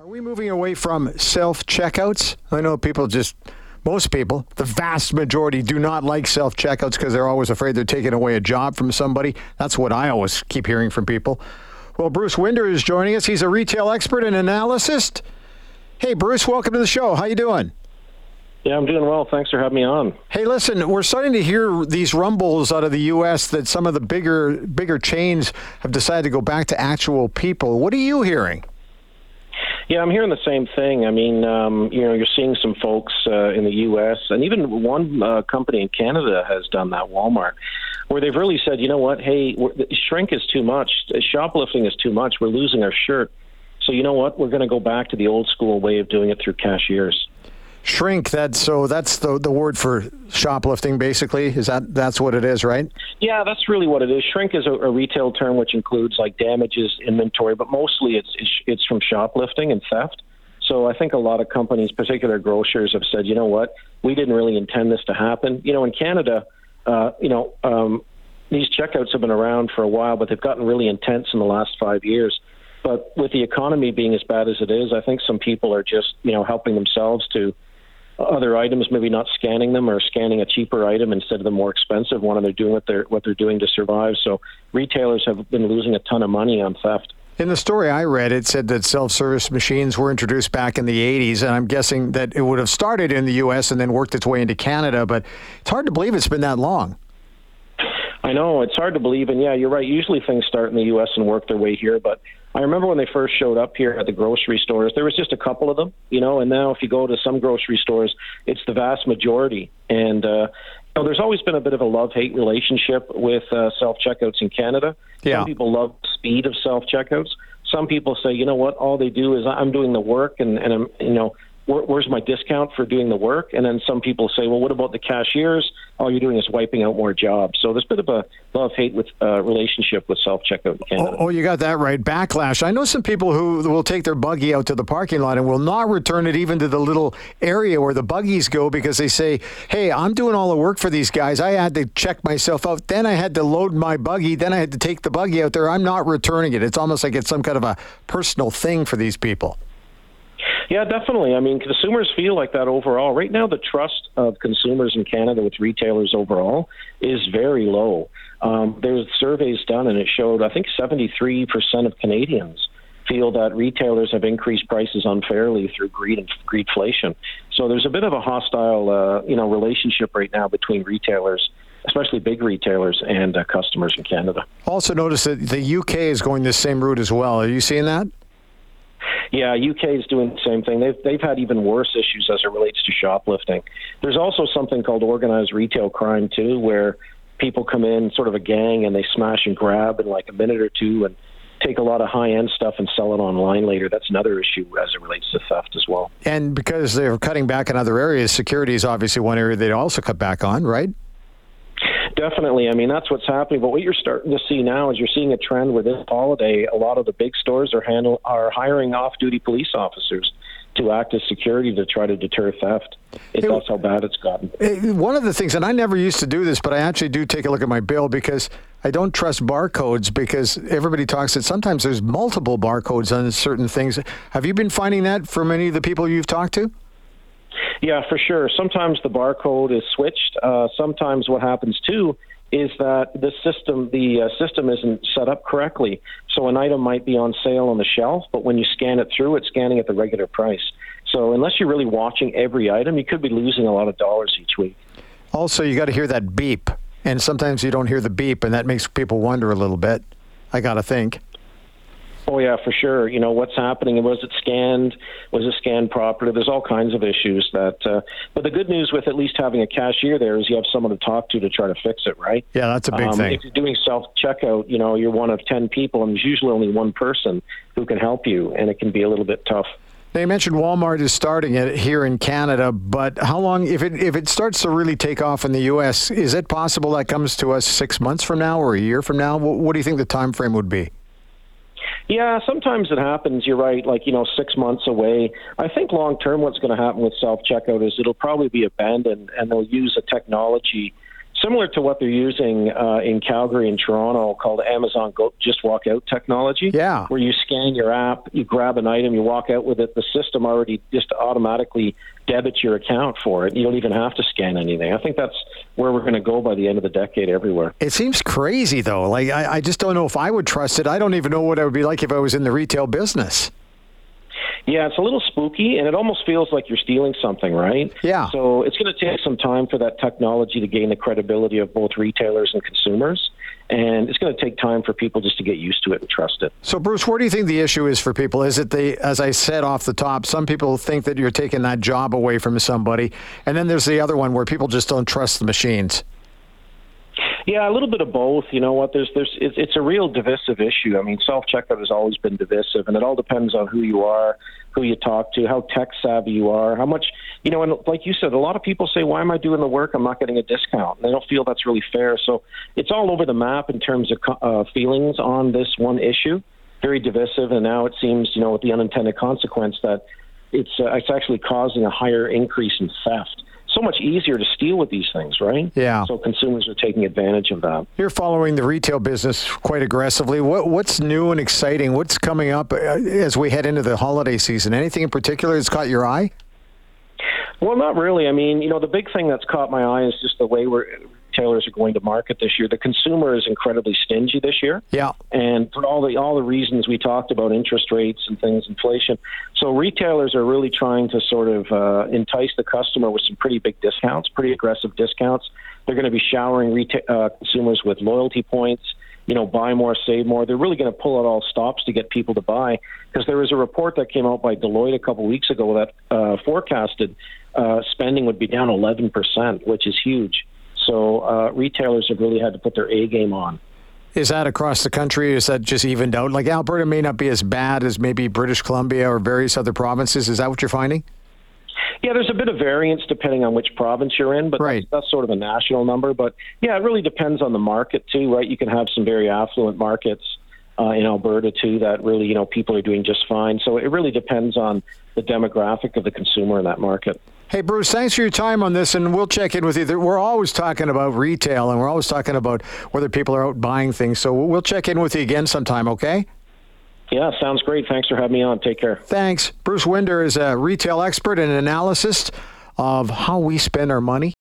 Are we moving away from self checkouts? I know people just, most people, the vast majority do not like self checkouts because they're always afraid they're taking away a job from somebody. That's what I always keep hearing from people. Well, Bruce Winder is joining us. He's a retail expert and analyst. Hey, Bruce, welcome to the show. How you doing? Yeah, I'm doing well. Thanks for having me on. Hey, listen, we're starting to hear these rumbles out of the U.S. that some of the bigger bigger chains have decided to go back to actual people. What are you hearing? Yeah, I'm hearing the same thing. I mean, um, you know, you're seeing some folks uh, in the U.S. and even one uh, company in Canada has done that, Walmart, where they've really said, you know what, hey, shrink is too much, shoplifting is too much, we're losing our shirt. So you know what, we're going to go back to the old school way of doing it through cashiers shrink that so that's the the word for shoplifting basically? Is that that's what it is right? Yeah that's really what it is. Shrink is a, a retail term which includes like damages inventory but mostly it's, it's it's from shoplifting and theft. So i think a lot of companies particular grocers have said you know what? We didn't really intend this to happen. You know in canada uh, you know um, these checkouts have been around for a while but they've gotten really intense in the last five years. But with the economy being as bad as it is, I think some people are just, you know, helping themselves to other items, maybe not scanning them or scanning a cheaper item instead of the more expensive one, and they're doing what they're what they're doing to survive. So retailers have been losing a ton of money on theft. In the story I read, it said that self-service machines were introduced back in the 80s, and I'm guessing that it would have started in the U.S. and then worked its way into Canada. But it's hard to believe it's been that long. I know it's hard to believe, and yeah, you're right. Usually things start in the U.S. and work their way here, but I remember when they first showed up here at the grocery stores, there was just a couple of them, you know, and now if you go to some grocery stores, it's the vast majority. And uh, you know, there's always been a bit of a love hate relationship with uh, self checkouts in Canada. Yeah. Some people love the speed of self checkouts. Some people say, you know what, all they do is I'm doing the work and, and I'm, you know, where, where's my discount for doing the work? And then some people say, well, what about the cashiers? All you're doing is wiping out more jobs. So there's a bit of a love hate with uh, relationship with self checkout. Oh, oh, you got that right. Backlash. I know some people who will take their buggy out to the parking lot and will not return it even to the little area where the buggies go because they say, hey, I'm doing all the work for these guys. I had to check myself out. Then I had to load my buggy. Then I had to take the buggy out there. I'm not returning it. It's almost like it's some kind of a personal thing for these people. Yeah, definitely. I mean, consumers feel like that overall. Right now, the trust of consumers in Canada with retailers overall is very low. Um, there's surveys done, and it showed I think 73% of Canadians feel that retailers have increased prices unfairly through greed and greedflation. So there's a bit of a hostile, uh, you know, relationship right now between retailers especially big retailers and uh, customers in Canada. Also, notice that the UK is going the same route as well. Are you seeing that? Yeah, UK is doing the same thing. They've they've had even worse issues as it relates to shoplifting. There's also something called organized retail crime too, where people come in sort of a gang and they smash and grab in like a minute or two and take a lot of high end stuff and sell it online later. That's another issue as it relates to theft as well. And because they're cutting back in other areas, security is obviously one area they also cut back on, right? Definitely. I mean, that's what's happening. But what you're starting to see now is you're seeing a trend where this holiday, a lot of the big stores are handle are hiring off-duty police officers to act as security to try to deter theft. It's that's how bad it's gotten. One of the things, and I never used to do this, but I actually do take a look at my bill because I don't trust barcodes because everybody talks that sometimes there's multiple barcodes on certain things. Have you been finding that for many of the people you've talked to? Yeah, for sure. Sometimes the barcode is switched. Uh, sometimes what happens too is that the system the uh, system isn't set up correctly. So an item might be on sale on the shelf, but when you scan it through, it's scanning at the regular price. So unless you're really watching every item, you could be losing a lot of dollars each week. Also, you got to hear that beep, and sometimes you don't hear the beep, and that makes people wonder a little bit. I got to think. Oh yeah, for sure. You know what's happening. Was it scanned? Was it scanned properly? There's all kinds of issues that. Uh, but the good news with at least having a cashier there is you have someone to talk to to try to fix it, right? Yeah, that's a big um, thing. If you're doing self checkout, you know you're one of ten people, and there's usually only one person who can help you, and it can be a little bit tough. Now you mentioned Walmart is starting it here in Canada, but how long if it if it starts to really take off in the U.S. Is it possible that comes to us six months from now or a year from now? What, what do you think the time frame would be? Yeah, sometimes it happens. You're right, like, you know, six months away. I think long term, what's going to happen with self checkout is it'll probably be abandoned and they'll use a technology similar to what they're using uh, in Calgary and Toronto called Amazon Go Just Walk Out technology. Yeah. Where you scan your app, you grab an item, you walk out with it. The system already just automatically debits your account for it. You don't even have to scan anything. I think that's where we're going to go by the end of the decade everywhere. It seems crazy, though. Like, I, I just don't know if I would trust it. I don't even know what it would be like if I was in the retail business. Yeah, it's a little spooky, and it almost feels like you're stealing something, right? Yeah. So it's going to take some time for that technology to gain the credibility of both retailers and consumers, and it's going to take time for people just to get used to it and trust it. So, Bruce, where do you think the issue is for people? Is it the, as I said off the top, some people think that you're taking that job away from somebody, and then there's the other one where people just don't trust the machines. Yeah, a little bit of both. You know what? There's, there's, it's, it's a real divisive issue. I mean, self checkout has always been divisive, and it all depends on who you are, who you talk to, how tech savvy you are, how much, you know. And like you said, a lot of people say, "Why am I doing the work? I'm not getting a discount." And they don't feel that's really fair. So it's all over the map in terms of uh, feelings on this one issue. Very divisive, and now it seems, you know, with the unintended consequence that it's uh, it's actually causing a higher increase in theft so much easier to steal with these things, right? Yeah. So consumers are taking advantage of that. You're following the retail business quite aggressively. What, what's new and exciting? What's coming up uh, as we head into the holiday season? Anything in particular that's caught your eye? Well, not really. I mean, you know, the big thing that's caught my eye is just the way we're retailers are going to market this year. The consumer is incredibly stingy this year. Yeah. And for all the all the reasons we talked about, interest rates and things, inflation. So retailers are really trying to sort of uh, entice the customer with some pretty big discounts, pretty aggressive discounts. They're going to be showering reta- uh, consumers with loyalty points. You know, buy more, save more. They're really going to pull out all stops to get people to buy. Because there was a report that came out by Deloitte a couple weeks ago that uh, forecasted uh, spending would be down 11%, which is huge. So uh, retailers have really had to put their A game on. Is that across the country? Is that just evened out? Like Alberta may not be as bad as maybe British Columbia or various other provinces. Is that what you're finding? Yeah, there's a bit of variance depending on which province you're in, but right. that's, that's sort of a national number. But yeah, it really depends on the market too, right? You can have some very affluent markets uh, in Alberta too that really, you know, people are doing just fine. So it really depends on the demographic of the consumer in that market. Hey, Bruce, thanks for your time on this, and we'll check in with you. We're always talking about retail, and we're always talking about whether people are out buying things. So we'll check in with you again sometime, okay? Yeah, sounds great. Thanks for having me on. Take care. Thanks. Bruce Winder is a retail expert and analyst of how we spend our money.